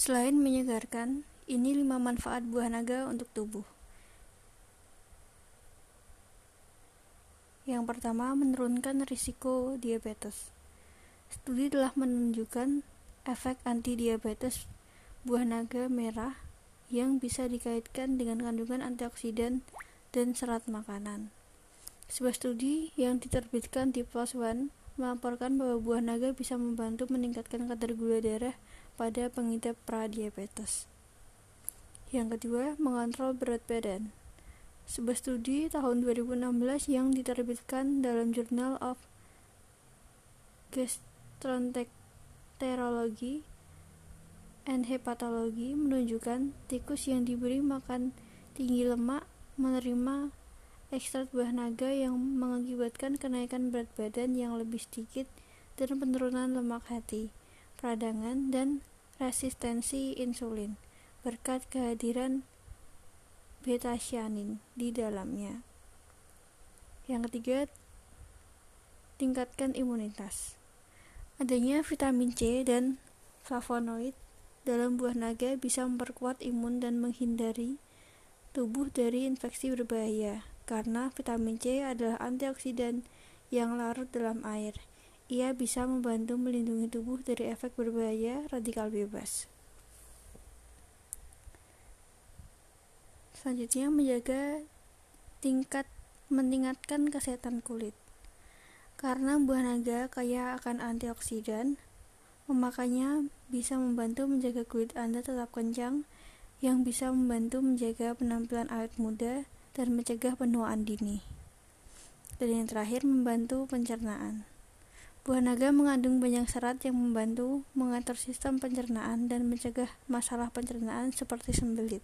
Selain menyegarkan, ini lima manfaat buah naga untuk tubuh. Yang pertama, menurunkan risiko diabetes. Studi telah menunjukkan efek anti-diabetes buah naga merah yang bisa dikaitkan dengan kandungan antioksidan dan serat makanan. Sebuah studi yang diterbitkan di PLOS ONE melaporkan bahwa buah naga bisa membantu meningkatkan kadar gula darah pada pengidap pradiabetes. Yang kedua, mengontrol berat badan. Sebuah studi tahun 2016 yang diterbitkan dalam Journal of Gastroenterology and Hepatology menunjukkan tikus yang diberi makan tinggi lemak menerima ekstrak buah naga yang mengakibatkan kenaikan berat badan yang lebih sedikit dan penurunan lemak hati, peradangan, dan resistensi insulin berkat kehadiran beta-cyanin di dalamnya. Yang ketiga, tingkatkan imunitas. Adanya vitamin C dan flavonoid dalam buah naga bisa memperkuat imun dan menghindari tubuh dari infeksi berbahaya karena vitamin C adalah antioksidan yang larut dalam air. Ia bisa membantu melindungi tubuh dari efek berbahaya radikal bebas. Selanjutnya menjaga tingkat meningkatkan kesehatan kulit. Karena buah naga kaya akan antioksidan, memakannya bisa membantu menjaga kulit Anda tetap kencang yang bisa membantu menjaga penampilan awet muda dan mencegah penuaan dini. Dan yang terakhir membantu pencernaan. Buah naga mengandung banyak serat yang membantu mengatur sistem pencernaan dan mencegah masalah pencernaan seperti sembelit